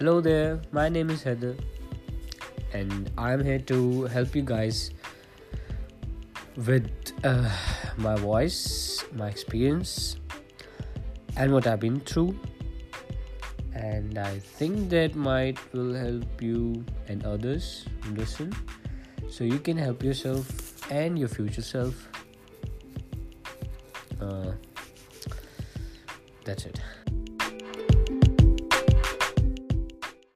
Hello there, my name is Heather, and I'm here to help you guys with uh, my voice, my experience, and what I've been through. And I think that might will help you and others listen, so you can help yourself and your future self. Uh, that's it.